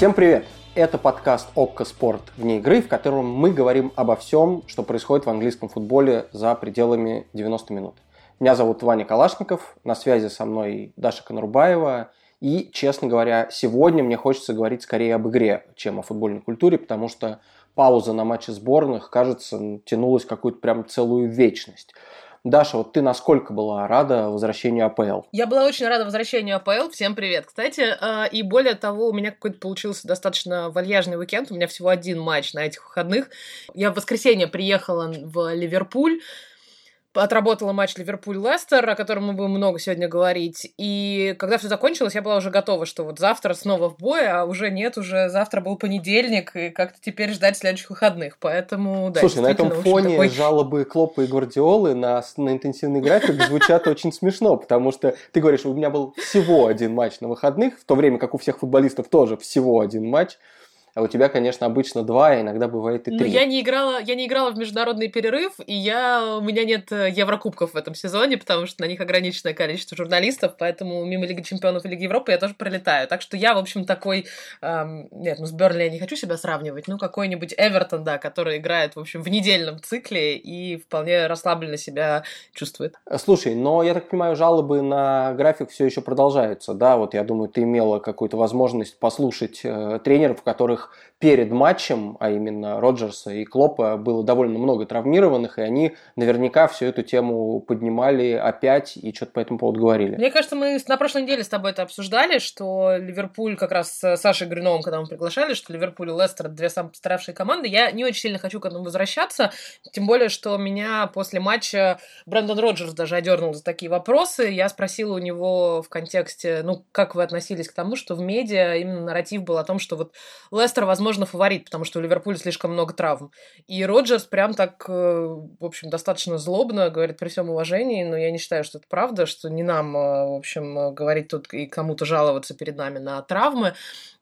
Всем привет! Это подкаст «Окко Спорт вне игры», в котором мы говорим обо всем, что происходит в английском футболе за пределами 90 минут. Меня зовут Ваня Калашников, на связи со мной Даша Конурбаева. И, честно говоря, сегодня мне хочется говорить скорее об игре, чем о футбольной культуре, потому что пауза на матче сборных, кажется, тянулась какую-то прям целую вечность. Даша, вот ты насколько была рада возвращению АПЛ? Я была очень рада возвращению АПЛ. Всем привет, кстати. А, и более того, у меня какой-то получился достаточно вальяжный уикенд. У меня всего один матч на этих выходных. Я в воскресенье приехала в Ливерпуль отработала матч Ливерпуль-Лестер, о котором мы будем много сегодня говорить. И когда все закончилось, я была уже готова, что вот завтра снова в бой, а уже нет, уже завтра был понедельник, и как-то теперь ждать следующих выходных. Поэтому, да, Слушай, на этом фоне такой... жалобы Клопа и Гвардиолы на, на интенсивный график звучат очень смешно, потому что ты говоришь, у меня был всего один матч на выходных, в то время как у всех футболистов тоже всего один матч. А у тебя, конечно, обычно два, а иногда бывает и ну, три. Ну, я не играла, я не играла в международный перерыв, и я, у меня нет э, Еврокубков в этом сезоне, потому что на них ограниченное количество журналистов, поэтому мимо Лиги Чемпионов и Лиги Европы я тоже пролетаю. Так что я, в общем, такой... Эм, нет, ну с Бернли я не хочу себя сравнивать, ну какой-нибудь Эвертон, да, который играет, в общем, в недельном цикле и вполне расслабленно себя чувствует. Слушай, но я так понимаю, жалобы на график все еще продолжаются, да? Вот я думаю, ты имела какую-то возможность послушать э, тренеров, которых которых перед матчем, а именно Роджерса и Клопа, было довольно много травмированных, и они наверняка всю эту тему поднимали опять и что-то по этому поводу говорили. Мне кажется, мы на прошлой неделе с тобой это обсуждали, что Ливерпуль как раз с Сашей Гриновым, когда мы приглашали, что Ливерпуль и Лестер две самые постаравшие команды. Я не очень сильно хочу к этому возвращаться, тем более, что меня после матча Брэндон Роджерс даже одернул за такие вопросы. Я спросила у него в контексте, ну, как вы относились к тому, что в медиа именно нарратив был о том, что вот Лестер, возможно, возможно, фаворит, потому что у Ливерпуля слишком много травм. И Роджерс прям так, э, в общем, достаточно злобно говорит при всем уважении, но я не считаю, что это правда, что не нам, э, в общем, говорить тут и кому-то жаловаться перед нами на травмы.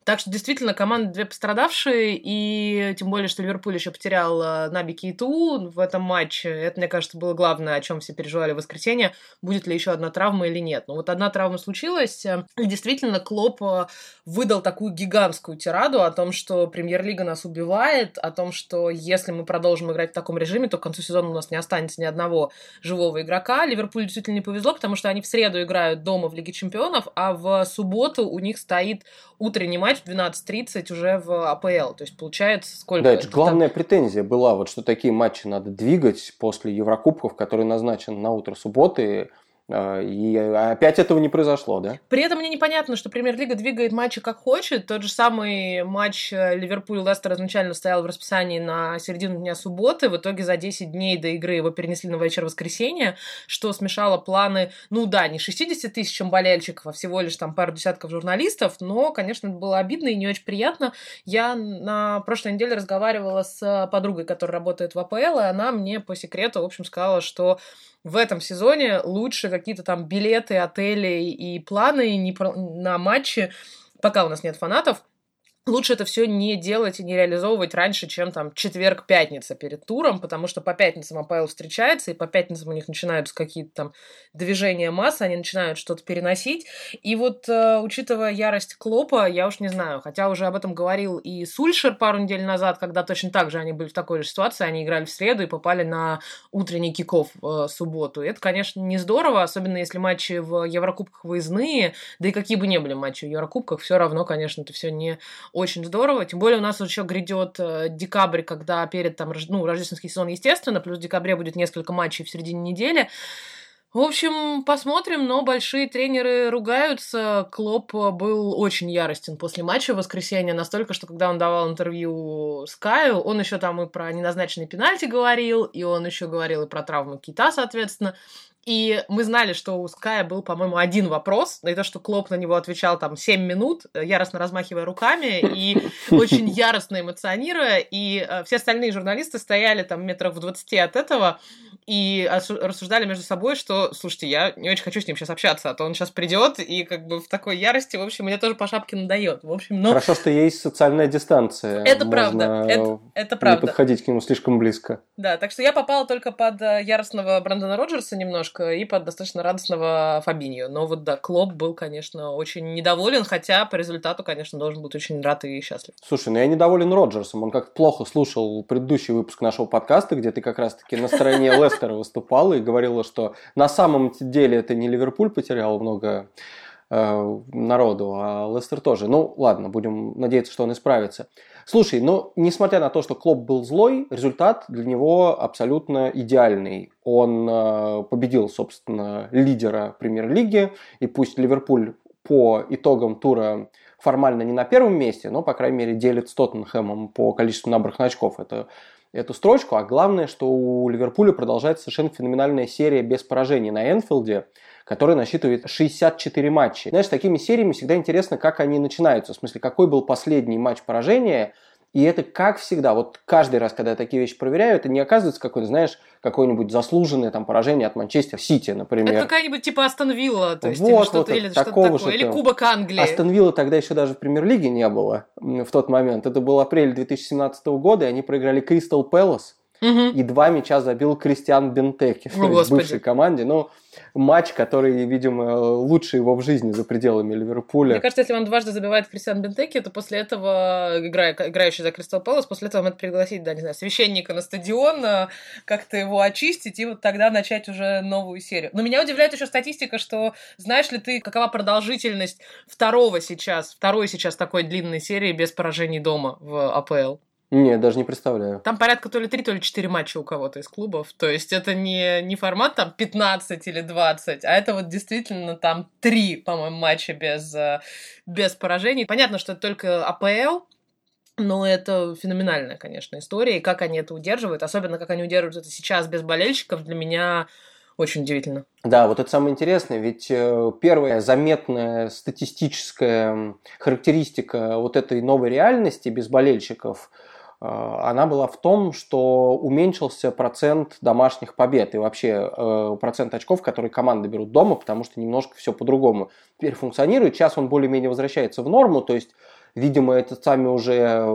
Так что действительно команды две пострадавшие, и тем более, что Ливерпуль еще потерял э, Наби Кейту в этом матче. Это, мне кажется, было главное, о чем все переживали в воскресенье. Будет ли еще одна травма или нет. Но вот одна травма случилась, э, и действительно Клоп э, выдал такую гигантскую тираду о том, что премьер-лига нас убивает, о том, что если мы продолжим играть в таком режиме, то к концу сезона у нас не останется ни одного живого игрока. Ливерпуль действительно не повезло, потому что они в среду играют дома в Лиге Чемпионов, а в субботу у них стоит утренний матч в 12.30 уже в АПЛ. То есть получается сколько? Да, это же главная там... претензия была, вот что такие матчи надо двигать после Еврокубков, который назначен на утро субботы. А, и опять этого не произошло, да? При этом мне непонятно, что премьер-лига двигает матчи как хочет. Тот же самый матч э, Ливерпуль-Лестер изначально стоял в расписании на середину дня субботы. В итоге за 10 дней до игры его перенесли на вечер воскресенья, что смешало планы, ну да, не 60 тысячам болельщиков, а всего лишь там пару десятков журналистов. Но, конечно, это было обидно и не очень приятно. Я на прошлой неделе разговаривала с подругой, которая работает в АПЛ, и она мне по секрету, в общем, сказала, что в этом сезоне лучше какие-то там билеты, отели и планы не про... на матчи, пока у нас нет фанатов, лучше это все не делать и не реализовывать раньше, чем там четверг-пятница перед туром, потому что по пятницам АПЛ встречается, и по пятницам у них начинаются какие-то там движения массы, они начинают что-то переносить. И вот, э, учитывая ярость Клопа, я уж не знаю, хотя уже об этом говорил и Сульшер пару недель назад, когда точно так же они были в такой же ситуации, они играли в среду и попали на утренний киков в э, субботу. И это, конечно, не здорово, особенно если матчи в Еврокубках выездные, да и какие бы ни были матчи в Еврокубках, все равно, конечно, это все не очень здорово. Тем более у нас еще грядет э, декабрь, когда перед там, ну, рождественский сезон, естественно, плюс в декабре будет несколько матчей в середине недели. В общем, посмотрим, но большие тренеры ругаются. Клоп был очень яростен после матча в воскресенье, настолько, что когда он давал интервью Скаю, он еще там и про неназначенный пенальти говорил, и он еще говорил и про травму Кита, соответственно. И мы знали, что у Ская был, по-моему, один вопрос, и то, что Клоп на него отвечал там 7 минут, яростно размахивая руками и очень яростно эмоционируя, и э, все остальные журналисты стояли там метров в 20 от этого и рассуждали между собой, что, слушайте, я не очень хочу с ним сейчас общаться, а то он сейчас придет и как бы в такой ярости, в общем, мне тоже по шапке надает. В общем, но... Хорошо, что есть социальная дистанция. Это Можно правда, это, это правда. Не подходить к нему слишком близко. Да, так что я попала только под э, яростного Брэндона Роджерса немножко, немножко и под достаточно радостного Фабиньо. Но вот да, Клоп был, конечно, очень недоволен, хотя по результату, конечно, должен быть очень рад и счастлив. Слушай, ну я недоволен Роджерсом. Он как-то плохо слушал предыдущий выпуск нашего подкаста, где ты как раз-таки на стороне Лестера выступала и говорила, что на самом деле это не Ливерпуль потерял много э, народу, а Лестер тоже. Ну, ладно, будем надеяться, что он исправится. Слушай, ну, несмотря на то, что Клоп был злой, результат для него абсолютно идеальный. Он э, победил, собственно, лидера премьер-лиги, и пусть Ливерпуль по итогам тура формально не на первом месте, но, по крайней мере, делит с Тоттенхэмом по количеству набранных очков. Это эту строчку, а главное, что у Ливерпуля продолжается совершенно феноменальная серия без поражений на Энфилде, которая насчитывает 64 матча. Знаешь, такими сериями всегда интересно, как они начинаются. В смысле, какой был последний матч поражения, и это, как всегда, вот каждый раз, когда я такие вещи проверяю, это не оказывается какой-то, знаешь, какое-нибудь заслуженное там поражение от Манчестер Сити, например. Это какая-нибудь типа Астон Вилла, то есть, вот, или что-то, вот, или что-то такое, что или Кубок Англии. Астон Вилла тогда еще даже в премьер-лиге не было в тот момент. Это был апрель 2017 года, и они проиграли Кристал Пэлас. Угу. И два мяча забил Кристиан Бентеки в бывшей команде. Ну, матч, который, видимо, лучший его в жизни за пределами Ливерпуля. Мне кажется, если вам дважды забивает Кристиан Бентеки, то после этого, играя, играющий за Кристал Пэлас, после этого надо пригласить, да, не знаю, священника на стадион, э, как-то его очистить и вот тогда начать уже новую серию. Но меня удивляет еще статистика, что знаешь ли ты, какова продолжительность второго сейчас, второй сейчас такой длинной серии без поражений дома в АПЛ? Не, даже не представляю. Там порядка то ли 3, то ли 4 матча у кого-то из клубов. То есть это не, не формат там 15 или 20, а это вот действительно там 3, по-моему, матча без, э, без поражений. Понятно, что это только АПЛ, но это феноменальная, конечно, история. И как они это удерживают, особенно как они удерживают это сейчас без болельщиков, для меня очень удивительно. Да, вот это самое интересное, ведь э, первая заметная статистическая характеристика вот этой новой реальности без болельщиков – она была в том, что уменьшился процент домашних побед и вообще э, процент очков, которые команды берут дома, потому что немножко все по-другому теперь функционирует. Сейчас он более-менее возвращается в норму, то есть видимо, это сами уже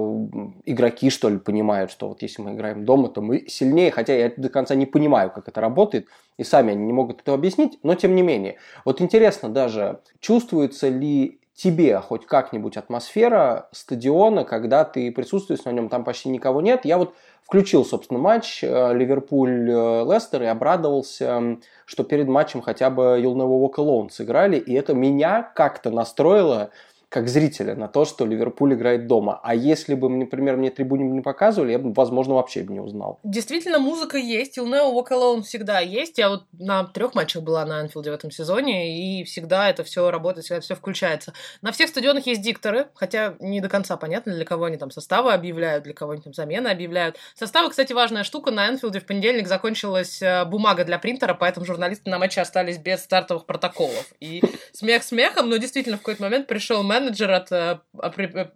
игроки, что ли, понимают, что вот если мы играем дома, то мы сильнее, хотя я до конца не понимаю, как это работает, и сами они не могут это объяснить, но тем не менее. Вот интересно даже, чувствуется ли тебе хоть как-нибудь атмосфера стадиона, когда ты присутствуешь на нем, там почти никого нет. Я вот включил, собственно, матч э, Ливерпуль-Лестер и обрадовался, что перед матчем хотя бы You'll Never Walk сыграли, и это меня как-то настроило как зрителя на то, что Ливерпуль играет дома. А если бы, например, мне трибуне не показывали, я бы, возможно, вообще бы не узнал. Действительно, музыка есть. You'll Never Walk Alone всегда есть. Я вот на трех матчах была на Анфилде в этом сезоне, и всегда это все работает, всегда все включается. На всех стадионах есть дикторы, хотя не до конца понятно, для кого они там составы объявляют, для кого они там замены объявляют. Составы, кстати, важная штука. На Анфилде в понедельник закончилась э, бумага для принтера, поэтому журналисты на матче остались без стартовых протоколов. И смех смехом, но действительно в какой-то момент пришел менеджер менеджер от э,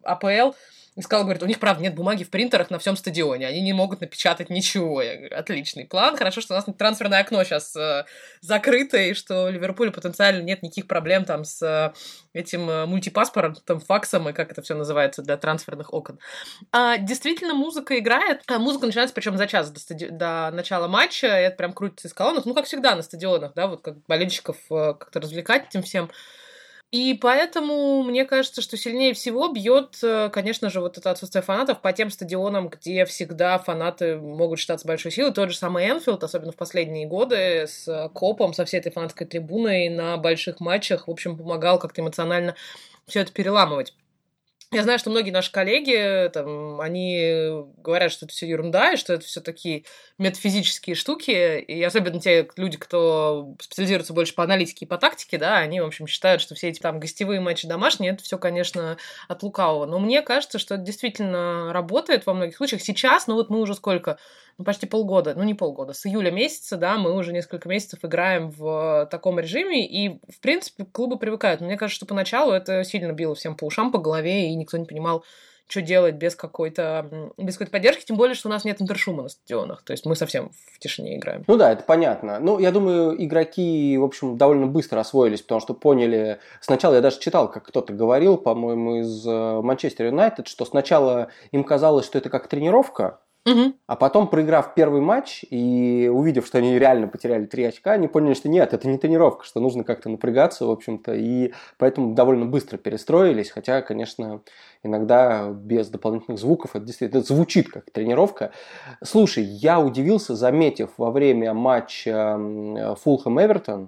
АПЛ и сказал, говорит, у них, правда, нет бумаги в принтерах на всем стадионе, они не могут напечатать ничего. Я говорю, отличный план, хорошо, что у нас трансферное окно сейчас э, закрыто, и что у Ливерпуля потенциально нет никаких проблем там с э, этим э, мультипаспортом, факсом, и как это все называется, для трансферных окон. А, действительно, музыка играет, а музыка начинается причем за час до, стади... до начала матча, и это прям крутится из колонок, ну, как всегда на стадионах, да, вот как болельщиков э, как-то развлекать этим всем. И поэтому мне кажется, что сильнее всего бьет, э, конечно же, вот это отсутствие фанатов по тем стадионам, где всегда фанаты могут считаться большой силой. Тот же самый Энфилд, особенно в последние годы, с Копом, со всей этой фанатской трибуной на больших матчах, в общем, помогал как-то эмоционально все это переламывать. Я знаю, что многие наши коллеги, там, они говорят, что это все ерунда, и что это все такие метафизические штуки, и особенно те люди, кто специализируется больше по аналитике и по тактике, да, они, в общем, считают, что все эти там гостевые матчи домашние, это все, конечно, от лукавого. Но мне кажется, что это действительно работает во многих случаях. Сейчас, ну вот мы уже сколько, ну, почти полгода, ну, не полгода, с июля месяца, да, мы уже несколько месяцев играем в таком режиме, и, в принципе, клубы привыкают. Но мне кажется, что поначалу это сильно било всем по ушам, по голове, и никто не понимал, что делать без какой-то без какой-то поддержки, тем более, что у нас нет интершума на стадионах, то есть мы совсем в тишине играем. Ну да, это понятно. Ну, я думаю, игроки, в общем, довольно быстро освоились, потому что поняли... Сначала я даже читал, как кто-то говорил, по-моему, из э, Манчестер Юнайтед, что сначала им казалось, что это как тренировка, Угу. А потом, проиграв первый матч и увидев, что они реально потеряли три очка, они поняли, что нет, это не тренировка, что нужно как-то напрягаться, в общем-то, и поэтому довольно быстро перестроились, хотя, конечно, иногда без дополнительных звуков это действительно это звучит как тренировка. Слушай, я удивился, заметив во время матча Фулхэм-Эвертон,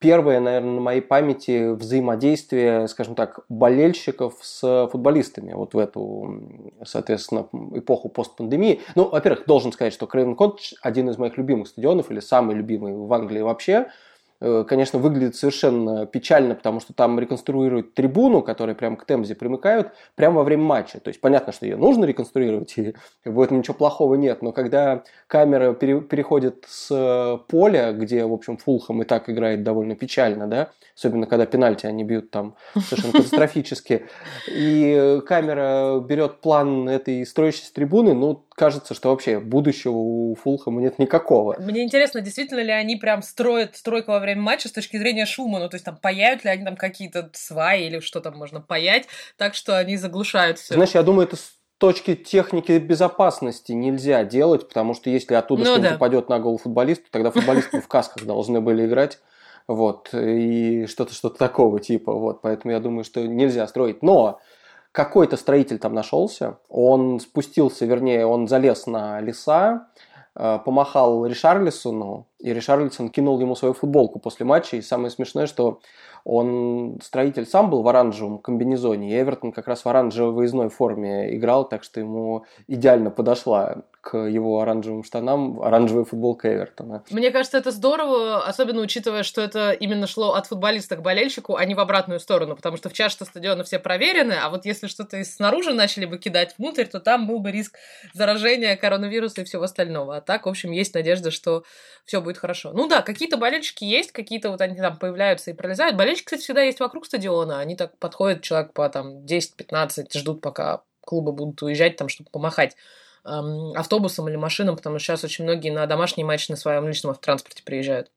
первое, наверное, на моей памяти взаимодействие, скажем так, болельщиков с футболистами вот в эту, соответственно, эпоху постпандемии. Ну, во-первых, должен сказать, что Крейвен Коттедж один из моих любимых стадионов или самый любимый в Англии вообще – конечно, выглядит совершенно печально, потому что там реконструируют трибуну, которая прямо к Темзе примыкают, прямо во время матча. То есть понятно, что ее нужно реконструировать, и в этом ничего плохого нет. Но когда камера пере, переходит с поля, где, в общем, Фулхам и так играет довольно печально, да, особенно когда пенальти они бьют там совершенно катастрофически, и камера берет план этой строящейся трибуны, ну, кажется, что вообще будущего у Фулхэма нет никакого. Мне интересно, действительно ли они прям строят стройку во время матча с точки зрения шума, ну, то есть там паяют ли они там какие-то сваи или что там можно паять, так что они заглушают все. Знаешь, я думаю, это с точки техники безопасности нельзя делать, потому что если оттуда ну, что-нибудь да. упадет на голову футболисту, тогда футболисты в касках должны были играть. Вот, и что-то, что-то такого типа, вот, поэтому я думаю, что нельзя строить. Но какой-то строитель там нашелся, он спустился, вернее, он залез на леса, э, помахал Ришарлисону, и Ришарлисон кинул ему свою футболку после матча. И самое смешное, что он, строитель сам был в оранжевом комбинезоне, и Эвертон как раз в оранжевой выездной форме играл, так что ему идеально подошла к его оранжевым штанам оранжевая футболка Эвертона. Мне кажется, это здорово, особенно учитывая, что это именно шло от футболиста к болельщику, а не в обратную сторону, потому что в чаше стадиона все проверены, а вот если что-то снаружи начали бы кидать внутрь, то там был бы риск заражения коронавируса и всего остального. А так, в общем, есть надежда, что все будет хорошо. Ну да, какие-то болельщики есть, какие-то вот они там появляются и пролезают. Болельщики, кстати, всегда есть вокруг стадиона, они так подходят, человек по там 10-15, ждут, пока клубы будут уезжать там, чтобы помахать автобусом или машинам, потому что сейчас очень многие на домашний матч на своем личном автотранспорте приезжают.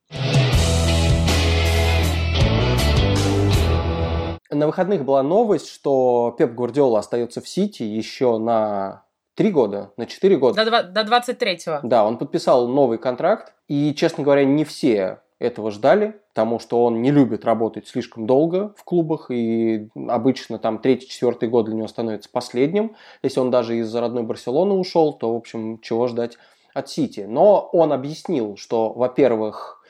На выходных была новость, что Пеп Гвардиола остается в Сити еще на три года, на четыре года. До, до 23-го. Да, он подписал новый контракт. И, честно говоря, не все этого ждали, потому что он не любит работать слишком долго в клубах, и обычно там третий-четвертый год для него становится последним. Если он даже из родной Барселоны ушел, то, в общем, чего ждать от Сити. Но он объяснил, что, во-первых,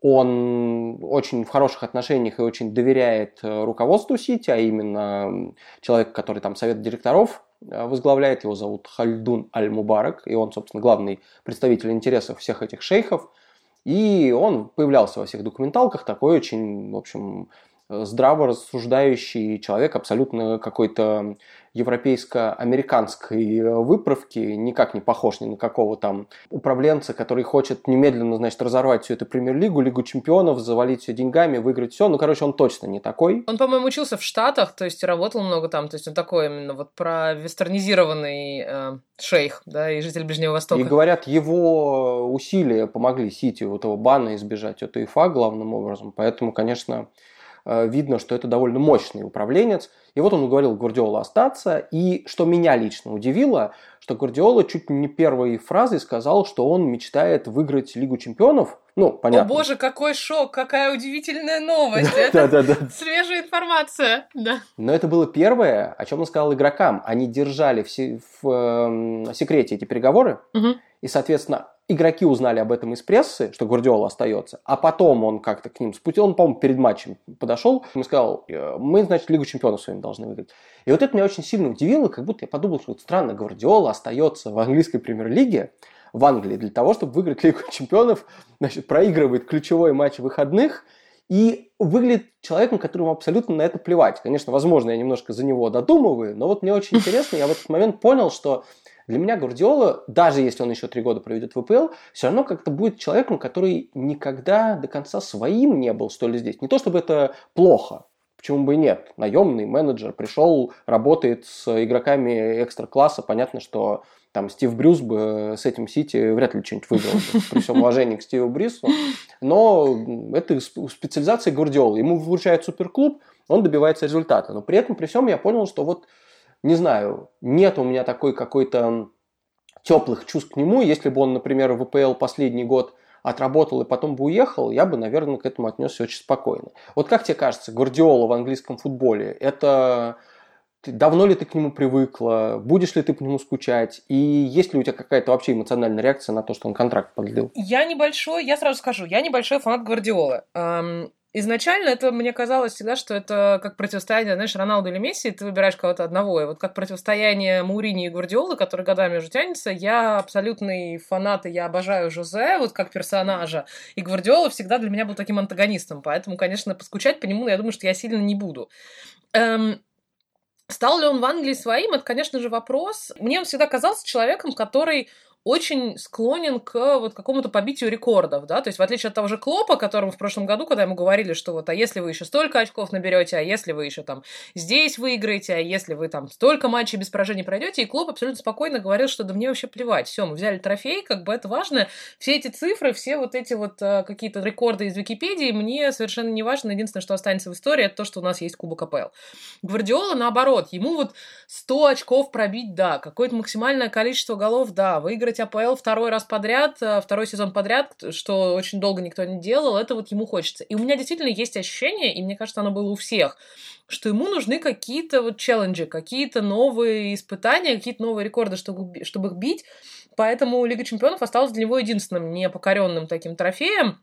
он очень в хороших отношениях и очень доверяет э, руководству Сити, а именно человек, который там совет директоров э, возглавляет, его зовут Хальдун Аль-Мубарак, и он, собственно, главный представитель интересов всех этих шейхов – и он появлялся во всех документалках, такой очень, в общем, здраво рассуждающий человек, абсолютно какой-то европейско-американской выправки, никак не похож ни на какого там управленца, который хочет немедленно, значит, разорвать всю эту премьер-лигу, Лигу чемпионов, завалить все деньгами, выиграть все. Ну, короче, он точно не такой. Он, по-моему, учился в Штатах, то есть работал много там, то есть он такой именно вот про вестернизированный э, шейх, да, и житель Ближнего Востока. И говорят, его усилия помогли Сити вот этого бана избежать от УЕФА главным образом, поэтому, конечно, видно, что это довольно мощный управленец. И вот он уговорил Гвардиола остаться. И что меня лично удивило, что Гвардиола чуть не первой фразой сказал, что он мечтает выиграть Лигу чемпионов. Ну, понятно. О боже, какой шок, какая удивительная новость. Да, да, да. Свежая информация, да. Но это было первое, о чем он сказал игрокам. Они держали в, в э, секрете эти переговоры. Угу. И, соответственно, игроки узнали об этом из прессы, что Гвардиола остается, а потом он как-то к ним спустил, он, по-моему, перед матчем подошел и сказал, «Э, мы, значит, Лигу чемпионов с вами должны выиграть. И вот это меня очень сильно удивило, как будто я подумал, что вот странно, Гвардиола остается в английской премьер-лиге, в Англии, для того, чтобы выиграть Лигу чемпионов, значит, проигрывает ключевой матч выходных, и выглядит человеком, которому абсолютно на это плевать. Конечно, возможно, я немножко за него додумываю, но вот мне очень интересно, я в этот момент понял, что для меня Гвардиола, даже если он еще три года проведет в ВПЛ, все равно как-то будет человеком, который никогда до конца своим не был, что ли, здесь. Не то чтобы это плохо, почему бы и нет. Наемный менеджер пришел, работает с игроками экстра-класса. Понятно, что там Стив Брюс бы с этим Сити вряд ли что-нибудь выиграл, при всем уважении к Стиву Брюсу. Но это специализация Гвардиолы. Ему выручает суперклуб, он добивается результата. Но при этом, при всем, я понял, что вот не знаю, нет у меня такой какой-то теплых чувств к нему. Если бы он, например, в ВПЛ последний год отработал и потом бы уехал, я бы, наверное, к этому отнесся очень спокойно. Вот как тебе кажется, Гвардиола в английском футболе – это давно ли ты к нему привыкла, будешь ли ты по нему скучать, и есть ли у тебя какая-то вообще эмоциональная реакция на то, что он контракт продлил? Я небольшой, я сразу скажу, я небольшой фанат Гвардиолы. Изначально это мне казалось всегда, что это как противостояние, знаешь, Роналду или Месси, ты выбираешь кого-то одного. И вот как противостояние Маурини и Гвардиолы, который годами уже тянется, я абсолютный фанат, и я обожаю Жозе, вот как персонажа. И Гвардиола всегда для меня был таким антагонистом. Поэтому, конечно, поскучать по нему, я думаю, что я сильно не буду. Эм, Стал ли он в Англии своим? Это, конечно же, вопрос. Мне он всегда казался человеком, который очень склонен к вот какому-то побитию рекордов, да, то есть в отличие от того же Клопа, которому в прошлом году, когда ему говорили, что вот, а если вы еще столько очков наберете, а если вы еще там здесь выиграете, а если вы там столько матчей без поражений пройдете, и Клоп абсолютно спокойно говорил, что да мне вообще плевать, все, мы взяли трофей, как бы это важно, все эти цифры, все вот эти вот а, какие-то рекорды из Википедии мне совершенно не важно, единственное, что останется в истории, это то, что у нас есть Кубок АПЛ. Гвардиола, наоборот, ему вот 100 очков пробить, да, какое-то максимальное количество голов, да, выиграть выиграть АПЛ второй раз подряд, э, второй сезон подряд, что очень долго никто не делал, это вот ему хочется. И у меня действительно есть ощущение, и мне кажется, оно было у всех, что ему нужны какие-то вот челленджи, какие-то новые испытания, какие-то новые рекорды, чтобы, чтобы их бить. Поэтому Лига Чемпионов осталась для него единственным непокоренным таким трофеем.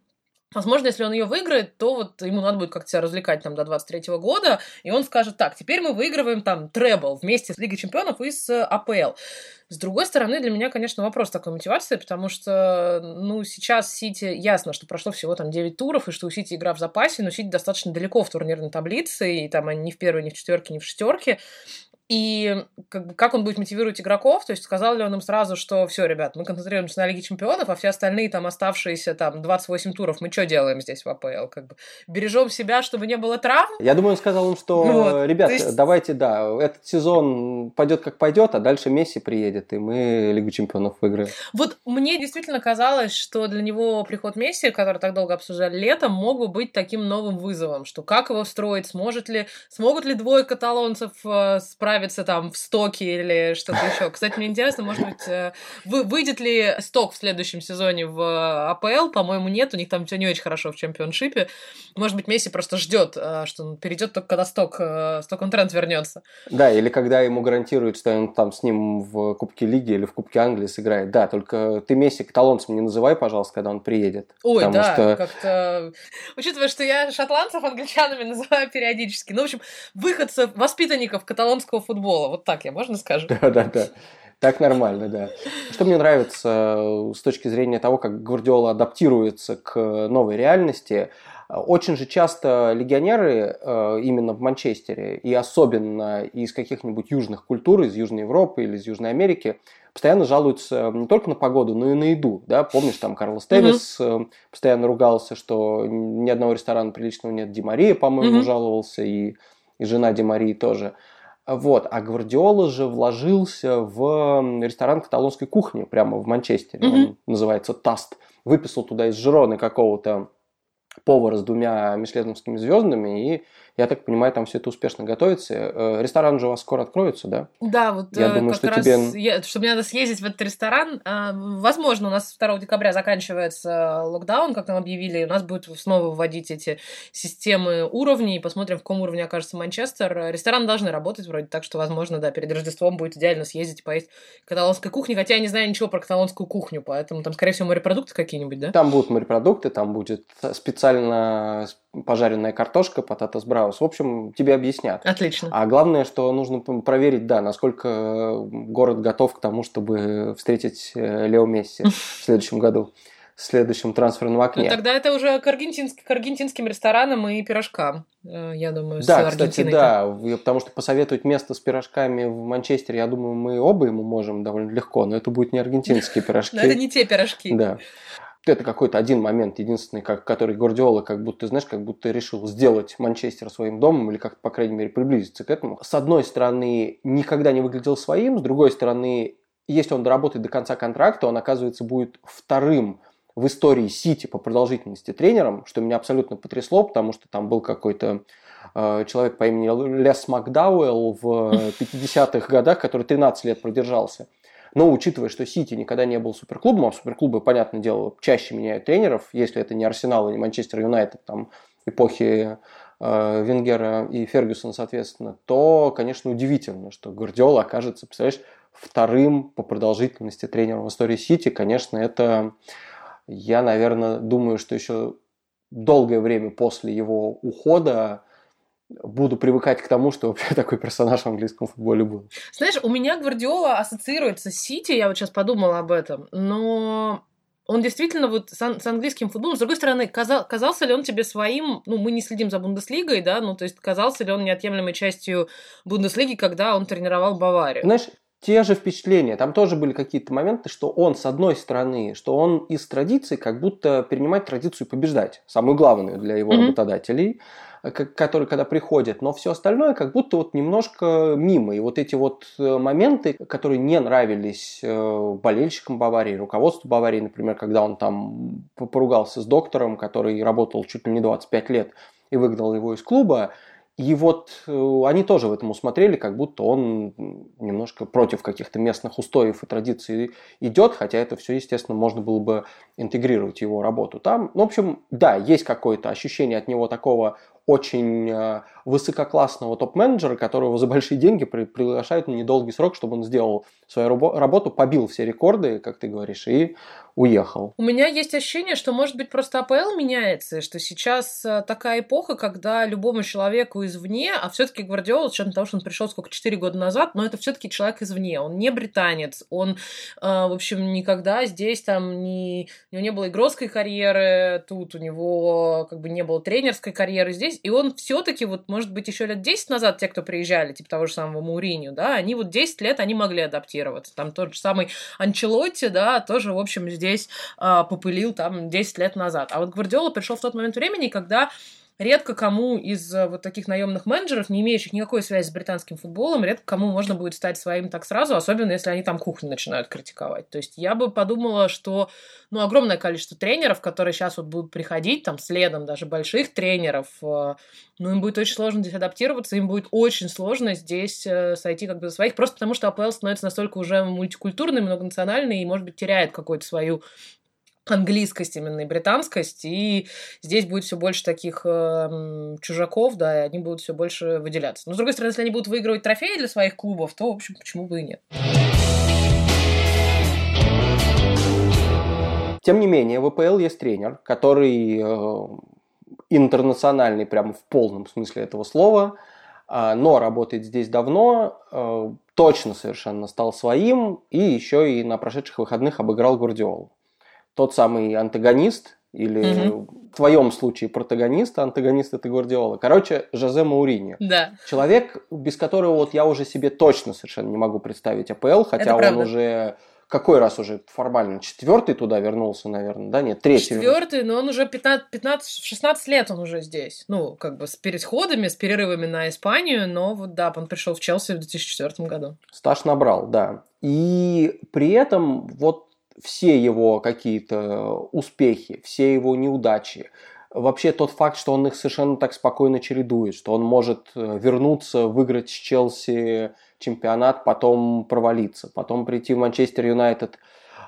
Возможно, если он ее выиграет, то вот ему надо будет как-то себя развлекать там до 23 года, и он скажет, так, теперь мы выигрываем там требл вместе с Лигой Чемпионов и с АПЛ. С другой стороны, для меня, конечно, вопрос такой мотивации, потому что, ну, сейчас Сити, ясно, что прошло всего там 9 туров, и что у Сити игра в запасе, но Сити достаточно далеко в турнирной таблице, и там они не в первой, не в четверке, не в шестерке. И как, бы, как он будет мотивировать игроков, то есть сказал ли он им сразу, что все, ребят, мы концентрируемся на Лиге Чемпионов, а все остальные там оставшиеся там 28 туров, мы что делаем здесь в АПЛ? Как бы бережем себя, чтобы не было травм? Я думаю, он сказал им, что, вот, ребят, есть... давайте, да, этот сезон пойдет как пойдет, а дальше Месси приедет, и мы Лигу Чемпионов выиграем. Вот мне действительно казалось, что для него приход Месси, который так долго обсуждали летом, мог бы быть таким новым вызовом, что как его строить, сможет ли, смогут ли двое каталонцев э, справиться справиться там в стоке или что-то еще. Кстати, мне интересно, может быть, э, вы, выйдет ли сток в следующем сезоне в АПЛ? По-моему, нет, у них там все не очень хорошо в чемпионшипе. Может быть, Месси просто ждет, э, что он перейдет только когда сток, э, сток он тренд вернется. Да, или когда ему гарантируют, что он там с ним в Кубке Лиги или в Кубке Англии сыграет. Да, только ты Месси каталонцем не называй, пожалуйста, когда он приедет. Ой, да, что... как-то... Учитывая, что я шотландцев англичанами называю периодически. Ну, в общем, выходцев, воспитанников каталонского футбола футбола. Вот так я, можно скажу? Да-да-да. Так нормально, да. Что мне нравится э, с точки зрения того, как Гвардиола адаптируется к новой реальности, очень же часто легионеры э, именно в Манчестере, и особенно из каких-нибудь южных культур, из Южной Европы или из Южной Америки, постоянно жалуются не только на погоду, но и на еду. Да? Помнишь, там Карлос Тевис mm-hmm. постоянно ругался, что ни одного ресторана приличного нет. Ди Мария, по-моему, mm-hmm. жаловался, и, и жена Ди Марии тоже. Вот. А Гвардиола же вложился в ресторан каталонской кухни прямо в Манчестере. Mm-hmm. Он называется Таст. Выписал туда из Жироны какого-то повара с двумя мишленовскими звездами и я так понимаю, там все это успешно готовится. Э, ресторан же у вас скоро откроется, да? Да, вот я э, думаю, что раз тебе... я, что мне надо съездить в этот ресторан. А, возможно, у нас 2 декабря заканчивается локдаун, как нам объявили, у нас будет снова вводить эти системы уровней, посмотрим, в каком уровне окажется Манчестер. Рестораны должны работать вроде, так что, возможно, да, перед Рождеством будет идеально съездить и поесть каталонской кухни, хотя я не знаю ничего про каталонскую кухню, поэтому там, скорее всего, морепродукты какие-нибудь, да? Там будут морепродукты, там будет специально пожаренная картошка, пататас браус. В общем, тебе объяснят. Отлично. А главное, что нужно проверить, да, насколько город готов к тому, чтобы встретить э, Лео Месси в следующем году в следующем трансферном окне. Ну, тогда это уже к, аргентинск, к аргентинским ресторанам и пирожкам, э, я думаю, да, кстати, да, потому что посоветовать место с пирожками в Манчестере, я думаю, мы оба ему можем довольно легко, но это будут не аргентинские пирожки. Но это не те пирожки. Да это какой-то один момент, единственный, как, который Гвардиола как будто, знаешь, как будто решил сделать Манчестер своим домом или как-то, по крайней мере, приблизиться к этому. С одной стороны, никогда не выглядел своим, с другой стороны, если он доработает до конца контракта, он, оказывается, будет вторым в истории Сити по продолжительности тренером, что меня абсолютно потрясло, потому что там был какой-то э, человек по имени Лес Макдауэлл в 50-х годах, который 13 лет продержался Но учитывая, что Сити никогда не был суперклубом, а суперклубы, понятное дело, чаще меняют тренеров, если это не Арсенал и не Манчестер Юнайтед, там, эпохи э, Венгера и Фергюсона, соответственно, то, конечно, удивительно, что Гвардиола окажется, представляешь, вторым по продолжительности тренером в истории Сити. Конечно, это, я, наверное, думаю, что еще долгое время после его ухода буду привыкать к тому, что вообще такой персонаж в английском футболе был. Знаешь, у меня Гвардиола ассоциируется с Сити, я вот сейчас подумала об этом, но он действительно вот с, с английским футболом, с другой стороны, казал, казался ли он тебе своим, ну, мы не следим за Бундеслигой, да, ну, то есть казался ли он неотъемлемой частью Бундеслиги, когда он тренировал Баварию? Знаешь, те же впечатления. Там тоже были какие-то моменты, что он, с одной стороны, что он из традиции как будто перенимает традицию побеждать, самую главную для его mm-hmm. работодателей, который когда приходит, но все остальное как будто вот немножко мимо. И вот эти вот э, моменты, которые не нравились э, болельщикам Баварии, руководству Баварии, например, когда он там поругался с доктором, который работал чуть ли не 25 лет и выгнал его из клуба, и вот э, они тоже в этом усмотрели, как будто он немножко против каких-то местных устоев и традиций идет, хотя это все, естественно, можно было бы интегрировать в его работу там. Ну, в общем, да, есть какое-то ощущение от него такого очень э, высококлассного топ-менеджера, которого за большие деньги приглашают на недолгий срок, чтобы он сделал свою работу, побил все рекорды, как ты говоришь, и уехал. У меня есть ощущение, что, может быть, просто АПЛ меняется, что сейчас э, такая эпоха, когда любому человеку извне, а все-таки Гвардиола, с учетом того, что он пришел сколько, 4 года назад, но это все-таки человек извне, он не британец, он, э, в общем, никогда здесь там не... У него не было игротской карьеры, тут у него как бы не было тренерской карьеры здесь, и он все-таки, вот, может быть, еще лет 10 назад те, кто приезжали, типа того же самого Мауриню, да, они вот 10 лет, они могли адаптироваться. Там тот же самый Анчелотти, да, тоже, в общем, здесь э, попылил там 10 лет назад. А вот Гвардиола пришел в тот момент времени, когда редко кому из э, вот таких наемных менеджеров, не имеющих никакой связи с британским футболом, редко кому можно будет стать своим так сразу, особенно если они там кухню начинают критиковать. То есть я бы подумала, что ну, огромное количество тренеров, которые сейчас вот будут приходить, там, следом даже больших тренеров, э, ну, им будет очень сложно здесь адаптироваться, им будет очень сложно здесь э, сойти как бы за своих, просто потому что АПЛ становится настолько уже мультикультурной, многонациональной и, может быть, теряет какую-то свою английскость именно и британскость, и здесь будет все больше таких э, чужаков, да, и они будут все больше выделяться. Но, с другой стороны, если они будут выигрывать трофеи для своих клубов, то, в общем, почему бы и нет. Тем не менее, в ВПЛ есть тренер, который э, интернациональный прямо в полном смысле этого слова, э, но работает здесь давно, э, точно совершенно стал своим, и еще и на прошедших выходных обыграл Гвардиолу тот самый антагонист, или угу. в твоем случае протагонист, а антагонист это Гвардиола. Короче, Жозе Мауриньо. Да. Человек, без которого вот я уже себе точно совершенно не могу представить АПЛ, хотя он уже какой раз уже формально? Четвертый туда вернулся, наверное, да? Нет, третий. Четвертый, но он уже 15, 15, 16 лет он уже здесь. Ну, как бы с переходами, с перерывами на Испанию, но вот да, он пришел в Челси в 2004 году. Стаж набрал, да. И при этом вот все его какие-то успехи, все его неудачи, вообще тот факт, что он их совершенно так спокойно чередует, что он может э, вернуться, выиграть с Челси чемпионат, потом провалиться, потом прийти в Манчестер Юнайтед.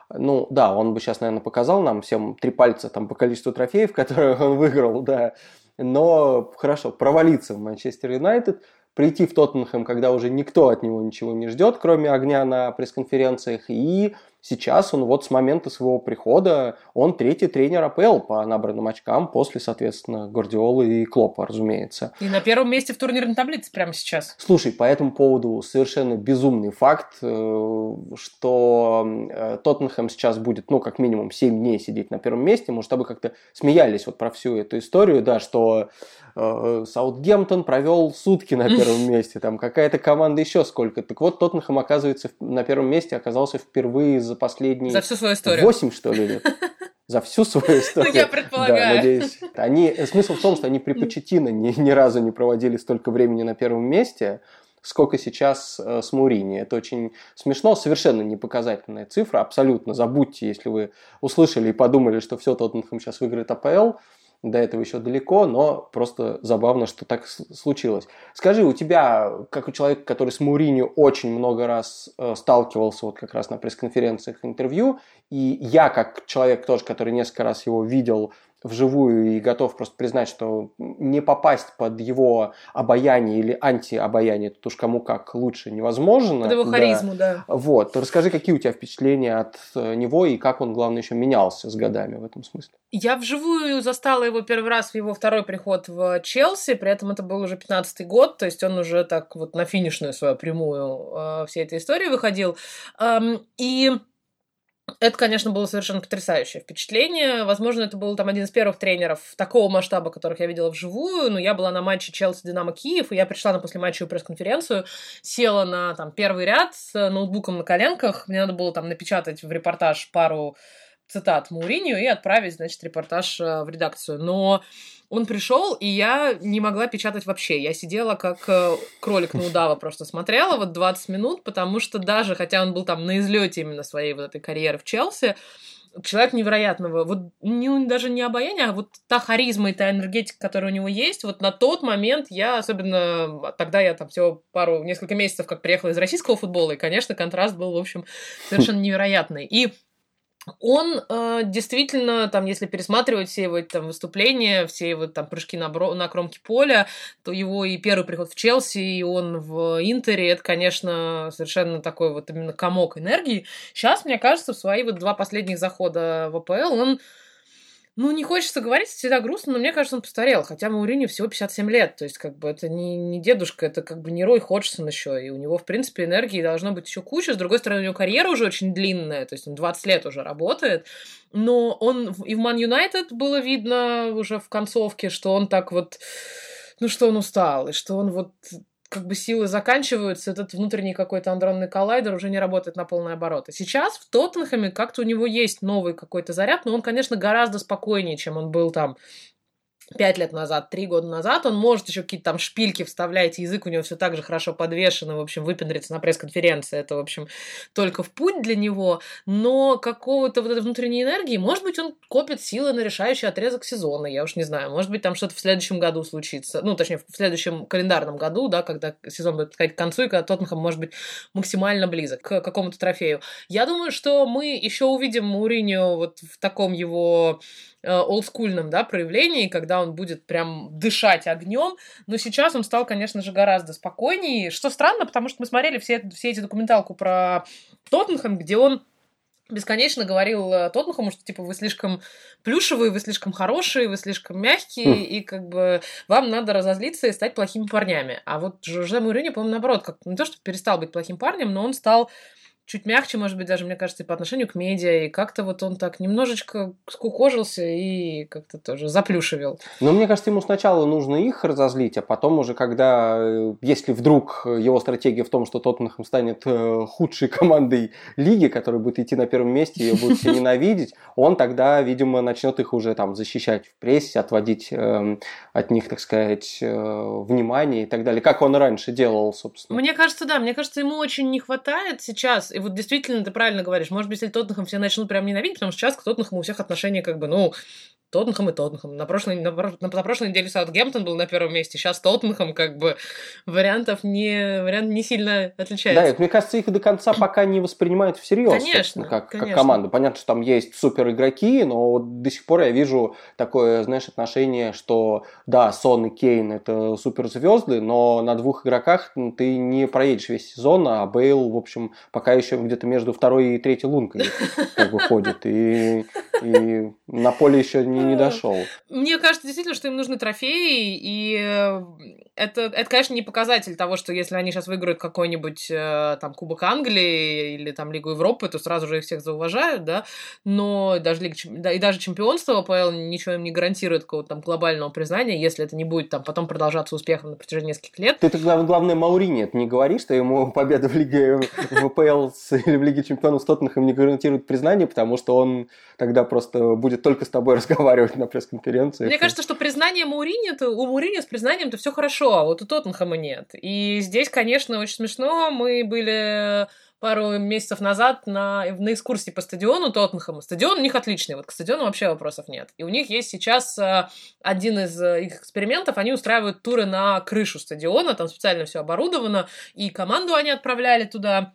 Ну, да, он бы сейчас, наверное, показал нам всем три пальца там по количеству трофеев, которые он выиграл, да. Но хорошо, провалиться в Манчестер Юнайтед, прийти в Тоттенхэм, когда уже никто от него ничего не ждет, кроме огня на пресс-конференциях, и Сейчас он вот с момента своего прихода, он третий тренер АПЛ по набранным очкам после, соответственно, Гвардиолы и Клопа, разумеется. И на первом месте в турнирной таблице прямо сейчас. Слушай, по этому поводу совершенно безумный факт, э, что э, Тоттенхэм сейчас будет, ну, как минимум 7 дней сидеть на первом месте. Может, чтобы как-то смеялись вот про всю эту историю, да, что э, Саутгемптон провел сутки на первом месте, там какая-то команда еще сколько. Так вот, Тоттенхэм оказывается на первом месте оказался впервые за последние... За всю свою историю. Восемь, что ли, лет. За всю свою историю. Ну, я предполагаю. Да, надеюсь. Они, смысл в том, что они при Почетино ни, ни разу не проводили столько времени на первом месте, сколько сейчас э, с Мурини. Это очень смешно, совершенно непоказательная цифра, абсолютно. Забудьте, если вы услышали и подумали, что все, Тоттенхэм сейчас выиграет АПЛ. До этого еще далеко, но просто забавно, что так случилось. Скажи, у тебя, как у человека, который с Муринью очень много раз э, сталкивался вот как раз на пресс-конференциях, интервью, и я, как человек тоже, который несколько раз его видел вживую и готов просто признать, что не попасть под его обаяние или антиобаяние, тут уж кому как лучше невозможно. Под его харизму, да. да. Вот. Расскажи, какие у тебя впечатления от э, него и как он, главное, еще менялся с годами в этом смысле? Я вживую застала его первый раз в его второй приход в Челси, при этом это был уже 15-й год, то есть он уже так вот на финишную свою прямую э, всей этой истории выходил. Эм, и это, конечно, было совершенно потрясающее впечатление. Возможно, это был там один из первых тренеров такого масштаба, которых я видела вживую. Но я была на матче Челси-Динамо Киев, и я пришла на послематчевую пресс-конференцию, села на там первый ряд с ноутбуком на коленках. Мне надо было там напечатать в репортаж пару цитат Мауринью и отправить, значит, репортаж э, в редакцию. Но он пришел, и я не могла печатать вообще. Я сидела как э, кролик на удава, просто смотрела вот 20 минут, потому что даже, хотя он был там на излете именно своей вот этой карьеры в Челси, человек невероятного, вот не, даже не обаяние, а вот та харизма и та энергетика, которая у него есть, вот на тот момент я, особенно тогда я там всего пару, несколько месяцев как приехала из российского футбола, и, конечно, контраст был, в общем, совершенно невероятный. И он э, действительно, там, если пересматривать все его там, выступления, все его там прыжки на, бро- на кромке поля, то его и первый приход в Челси, и он в Интере, это, конечно, совершенно такой вот именно комок энергии. Сейчас, мне кажется, в свои вот два последних захода в АПЛ он ну, не хочется говорить, всегда грустно, но мне кажется, он постарел. Хотя Мауриню всего 57 лет. То есть, как бы, это не, не дедушка, это как бы не Рой Ходжсон еще. И у него, в принципе, энергии должно быть еще куча. С другой стороны, у него карьера уже очень длинная. То есть, он 20 лет уже работает. Но он и в Ман Юнайтед было видно уже в концовке, что он так вот ну, что он устал, и что он вот как бы силы заканчиваются, этот внутренний какой-то андронный коллайдер уже не работает на полные обороты. Сейчас в Тоттенхэме как-то у него есть новый какой-то заряд, но он, конечно, гораздо спокойнее, чем он был там пять лет назад, три года назад, он может еще какие-то там шпильки вставлять, язык у него все так же хорошо подвешен, и, в общем, выпендриться на пресс-конференции, это, в общем, только в путь для него, но какого-то вот этой внутренней энергии, может быть, он копит силы на решающий отрезок сезона, я уж не знаю, может быть, там что-то в следующем году случится, ну, точнее, в следующем календарном году, да, когда сезон будет подходить к концу, и когда Тоттенхэм может быть максимально близок к какому-то трофею. Я думаю, что мы еще увидим Мауриню вот в таком его олдскульном, да, проявлении, когда он будет прям дышать огнем, но сейчас он стал, конечно же, гораздо спокойнее, что странно, потому что мы смотрели все, все эти документалку про Тоттенхэм, где он бесконечно говорил э, Тоттенхэму, что типа вы слишком плюшевые, вы слишком хорошие, вы слишком мягкие, хм. и как бы вам надо разозлиться и стать плохими парнями. А вот Жозе Мourinho, по-моему, наоборот, как не то, что перестал быть плохим парнем, но он стал чуть мягче, может быть, даже, мне кажется, и по отношению к медиа, и как-то вот он так немножечко скукожился и как-то тоже заплюшивил. Но мне кажется, ему сначала нужно их разозлить, а потом уже, когда, э, если вдруг его стратегия в том, что Тоттенхэм станет э, худшей командой лиги, которая будет идти на первом месте, ее будут все ненавидеть, он тогда, видимо, начнет их уже там защищать в прессе, отводить э, от них, так сказать, э, внимание и так далее, как он раньше делал, собственно. Мне кажется, да, мне кажется, ему очень не хватает сейчас и вот действительно ты правильно говоришь. Может быть, если Тоттенхэм все начнут прям ненавидеть, потому что сейчас к Тоттенхэму у всех отношения как бы, ну, Тоттенхэм и Тоттенхэм. На прошлой, на, на, на прошлой неделе Саутгемптон был на первом месте, сейчас Тоттенхэм, как бы, вариантов не, вариант не сильно отличается. Да, это, мне кажется, их до конца пока не воспринимают всерьез, конечно, как, конечно. как команду. Понятно, что там есть супер игроки, но вот до сих пор я вижу такое, знаешь, отношение, что да, Сон и Кейн это суперзвезды, но на двух игроках ты не проедешь весь сезон, а Бейл, в общем, пока еще где-то между второй и третьей лункой как бы ходит. И, и на поле еще не не дошел. Мне кажется, действительно, что им нужны трофеи, и э, это, это, конечно, не показатель того, что если они сейчас выиграют какой-нибудь э, там Кубок Англии или там Лигу Европы, то сразу же их всех зауважают, да, но даже Лига, да, и даже чемпионство АПЛ ничего им не гарантирует какого-то там глобального признания, если это не будет там потом продолжаться успехом на протяжении нескольких лет. Ты, это главное, Маурини, это не говори, что ему победа в Лиге в АПЛ или в Лиге чемпионов с Тоттенхэм не гарантирует признание, потому что он тогда просто будет только с тобой разговаривать на пресс-конференции. Мне кажется, что признание Маурини, у Маурини с признанием-то все хорошо, а вот у Тоттенхэма нет. И здесь, конечно, очень смешно. Мы были пару месяцев назад на, на экскурсии по стадиону Тоттенхэма. Стадион у них отличный, вот к стадиону вообще вопросов нет. И у них есть сейчас э, один из э, их экспериментов, они устраивают туры на крышу стадиона, там специально все оборудовано, и команду они отправляли туда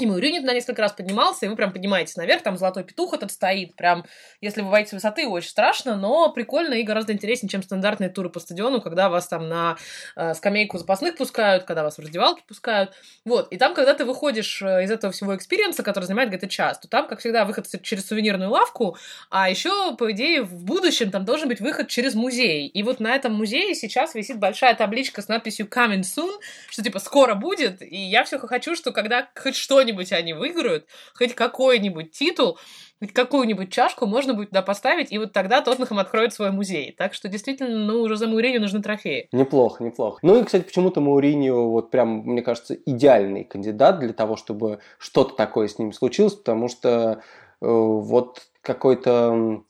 и Моуринью туда несколько раз поднимался, и вы прям поднимаетесь наверх, там золотой петух этот стоит, прям, если вы боитесь высоты, очень страшно, но прикольно и гораздо интереснее, чем стандартные туры по стадиону, когда вас там на э, скамейку запасных пускают, когда вас в раздевалке пускают, вот, и там, когда ты выходишь э, из этого всего experience а, который занимает где-то час, то там, как всегда, выход через сувенирную лавку, а еще, по идее, в будущем там должен быть выход через музей, и вот на этом музее сейчас висит большая табличка с надписью coming soon, что типа скоро будет, и я все хочу, что когда хоть что-нибудь что-нибудь они выиграют, хоть какой-нибудь титул, хоть какую-нибудь чашку можно будет туда поставить, и вот тогда Тоттенхэм откроет свой музей. Так что действительно, ну, уже за Мауриню нужны трофеи. Неплохо, неплохо. Ну и, кстати, почему-то Мауриню вот прям, мне кажется, идеальный кандидат для того, чтобы что-то такое с ним случилось, потому что э, вот какой-то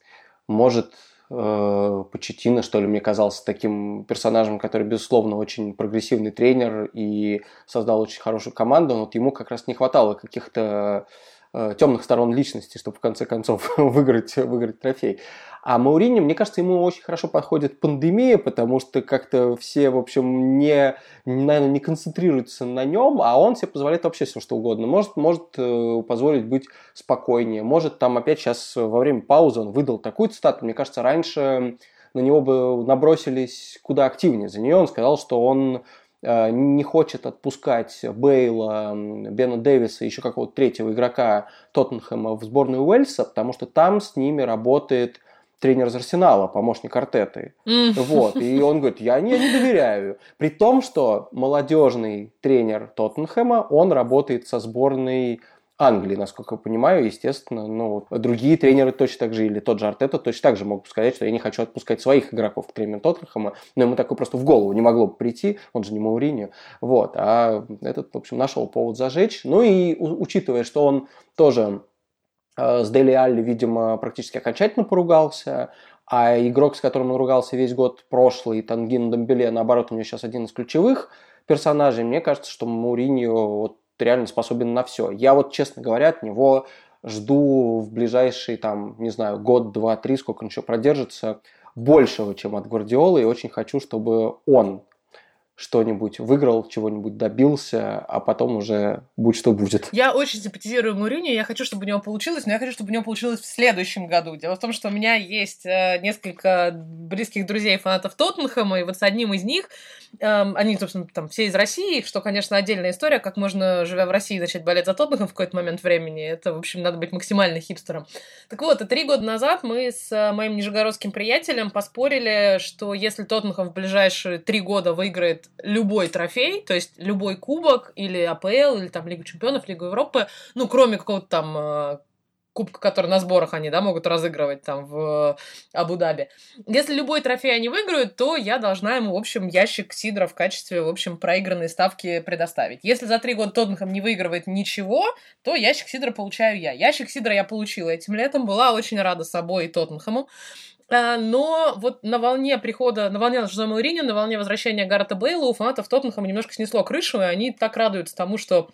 может Почетина, что ли, мне казался таким персонажем, который, безусловно, очень прогрессивный тренер и создал очень хорошую команду, но вот ему как раз не хватало каких-то э, темных сторон личности, чтобы в конце концов выиграть, выиграть трофей. А Маурини, мне кажется, ему очень хорошо подходит пандемия, потому что как-то все, в общем, не, наверное, не концентрируются на нем, а он себе позволяет вообще все что угодно. Может, может э, позволить быть спокойнее. Может, там опять сейчас во время паузы он выдал такую цитату. Мне кажется, раньше на него бы набросились куда активнее. За нее он сказал, что он э, не хочет отпускать Бейла, Бена Дэвиса еще какого-то третьего игрока Тоттенхэма в сборную Уэльса, потому что там с ними работает тренер из Арсенала, помощник Артеты. Mm. Вот. И он говорит, я не, не доверяю. При том, что молодежный тренер Тоттенхэма, он работает со сборной Англии, насколько я понимаю, естественно, ну, другие тренеры точно так же, или тот же Артета точно так же могут сказать, что я не хочу отпускать своих игроков к тренеру Тоттенхэма, но ему такое просто в голову не могло бы прийти, он же не Мауриньо, вот, а этот, в общем, нашел повод зажечь, ну и учитывая, что он тоже с Дели Алли, видимо, практически окончательно поругался, а игрок, с которым он ругался весь год прошлый, Тангин Домбеле, наоборот, у него сейчас один из ключевых персонажей. Мне кажется, что Мауриньо вот реально способен на все. Я вот, честно говоря, от него жду в ближайший, там, не знаю, год, два, три, сколько он еще продержится, большего, чем от Гвардиолы, и очень хочу, чтобы он что-нибудь выиграл, чего-нибудь добился, а потом уже будь что будет. Я очень симпатизирую Мourinho, я хочу, чтобы у него получилось, но я хочу, чтобы у него получилось в следующем году. Дело в том, что у меня есть э, несколько близких друзей фанатов Тоттенхэма, и вот с одним из них, э, они, собственно, там все из России, что, конечно, отдельная история, как можно, живя в России, начать болеть за Тоттенхэм в какой-то момент времени. Это, в общем, надо быть максимально хипстером. Так вот, три года назад мы с э, моим нижегородским приятелем поспорили, что если Тоттенхэм в ближайшие три года выиграет любой трофей, то есть любой кубок или АПЛ, или там Лигу Чемпионов, Лигу Европы, ну, кроме какого-то там э, кубка, который на сборах они, да, могут разыгрывать там в Абу-Даби. Если любой трофей они выиграют, то я должна ему, в общем, ящик Сидра в качестве, в общем, проигранной ставки предоставить. Если за три года Тоттенхэм не выигрывает ничего, то ящик Сидра получаю я. Ящик Сидра я получила этим летом, была очень рада собой и Тоттенхэму. А, но вот на волне прихода, на волне Жозе Мауриньо, на волне возвращения Гаррета Бейла у фанатов Тоттенхэма немножко снесло крышу, и они так радуются тому, что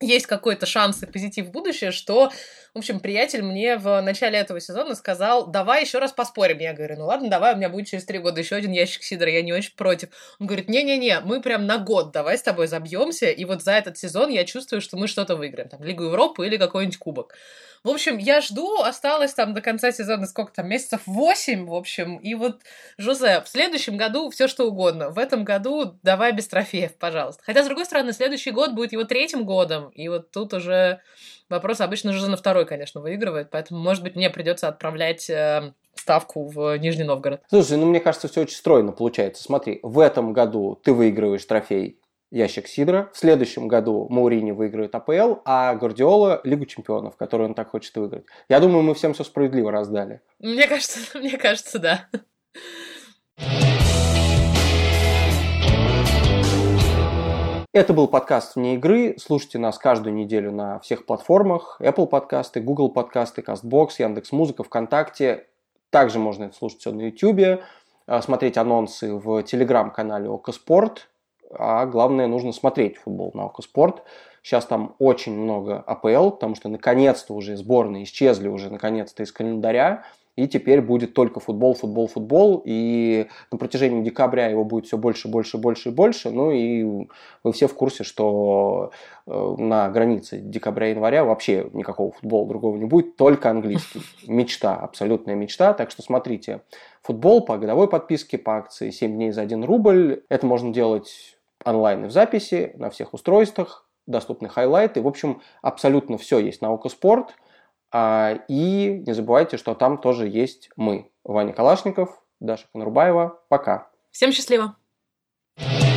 есть какой-то шанс и позитив в будущее, что, в общем, приятель мне в начале этого сезона сказал, давай еще раз поспорим. Я говорю, ну ладно, давай, у меня будет через три года еще один ящик сидра, я не очень против. Он говорит, не-не-не, мы прям на год давай с тобой забьемся, и вот за этот сезон я чувствую, что мы что-то выиграем, там, Лигу Европы или какой-нибудь кубок. В общем, я жду, осталось там до конца сезона сколько там, месяцев 8, в общем, и вот, Жозе, в следующем году все что угодно. В этом году давай без трофеев, пожалуйста. Хотя, с другой стороны, следующий год будет его третьим годом, и вот тут уже вопрос обычно Жозе на второй, конечно, выигрывает, поэтому, может быть, мне придется отправлять э, ставку в Нижний Новгород. Слушай, ну мне кажется, все очень стройно получается. Смотри, в этом году ты выигрываешь трофей ящик Сидра. В следующем году Маурини выиграет АПЛ, а Гвардиола – Лигу чемпионов, которую он так хочет выиграть. Я думаю, мы всем все справедливо раздали. Мне кажется, мне кажется, да. Это был подкаст «Вне игры». Слушайте нас каждую неделю на всех платформах. Apple подкасты, Google подкасты, CastBox, Яндекс.Музыка, ВКонтакте. Также можно это слушать все на YouTube, а, смотреть анонсы в телеграм-канале Окоспорт а главное, нужно смотреть футбол на Окоспорт. Сейчас там очень много АПЛ, потому что наконец-то уже сборные исчезли уже наконец-то из календаря и теперь будет только футбол, футбол, футбол, и на протяжении декабря его будет все больше, больше, больше и больше, ну и вы все в курсе, что э, на границе декабря-января вообще никакого футбола другого не будет, только английский. Мечта, абсолютная мечта, так что смотрите, футбол по годовой подписке, по акции 7 дней за 1 рубль, это можно делать онлайн и в записи, на всех устройствах, доступны хайлайты, в общем, абсолютно все есть на Окоспорт. Спорт, и не забывайте, что там тоже есть мы. Ваня Калашников, Даша Конурбаева. Пока. Всем счастливо. thank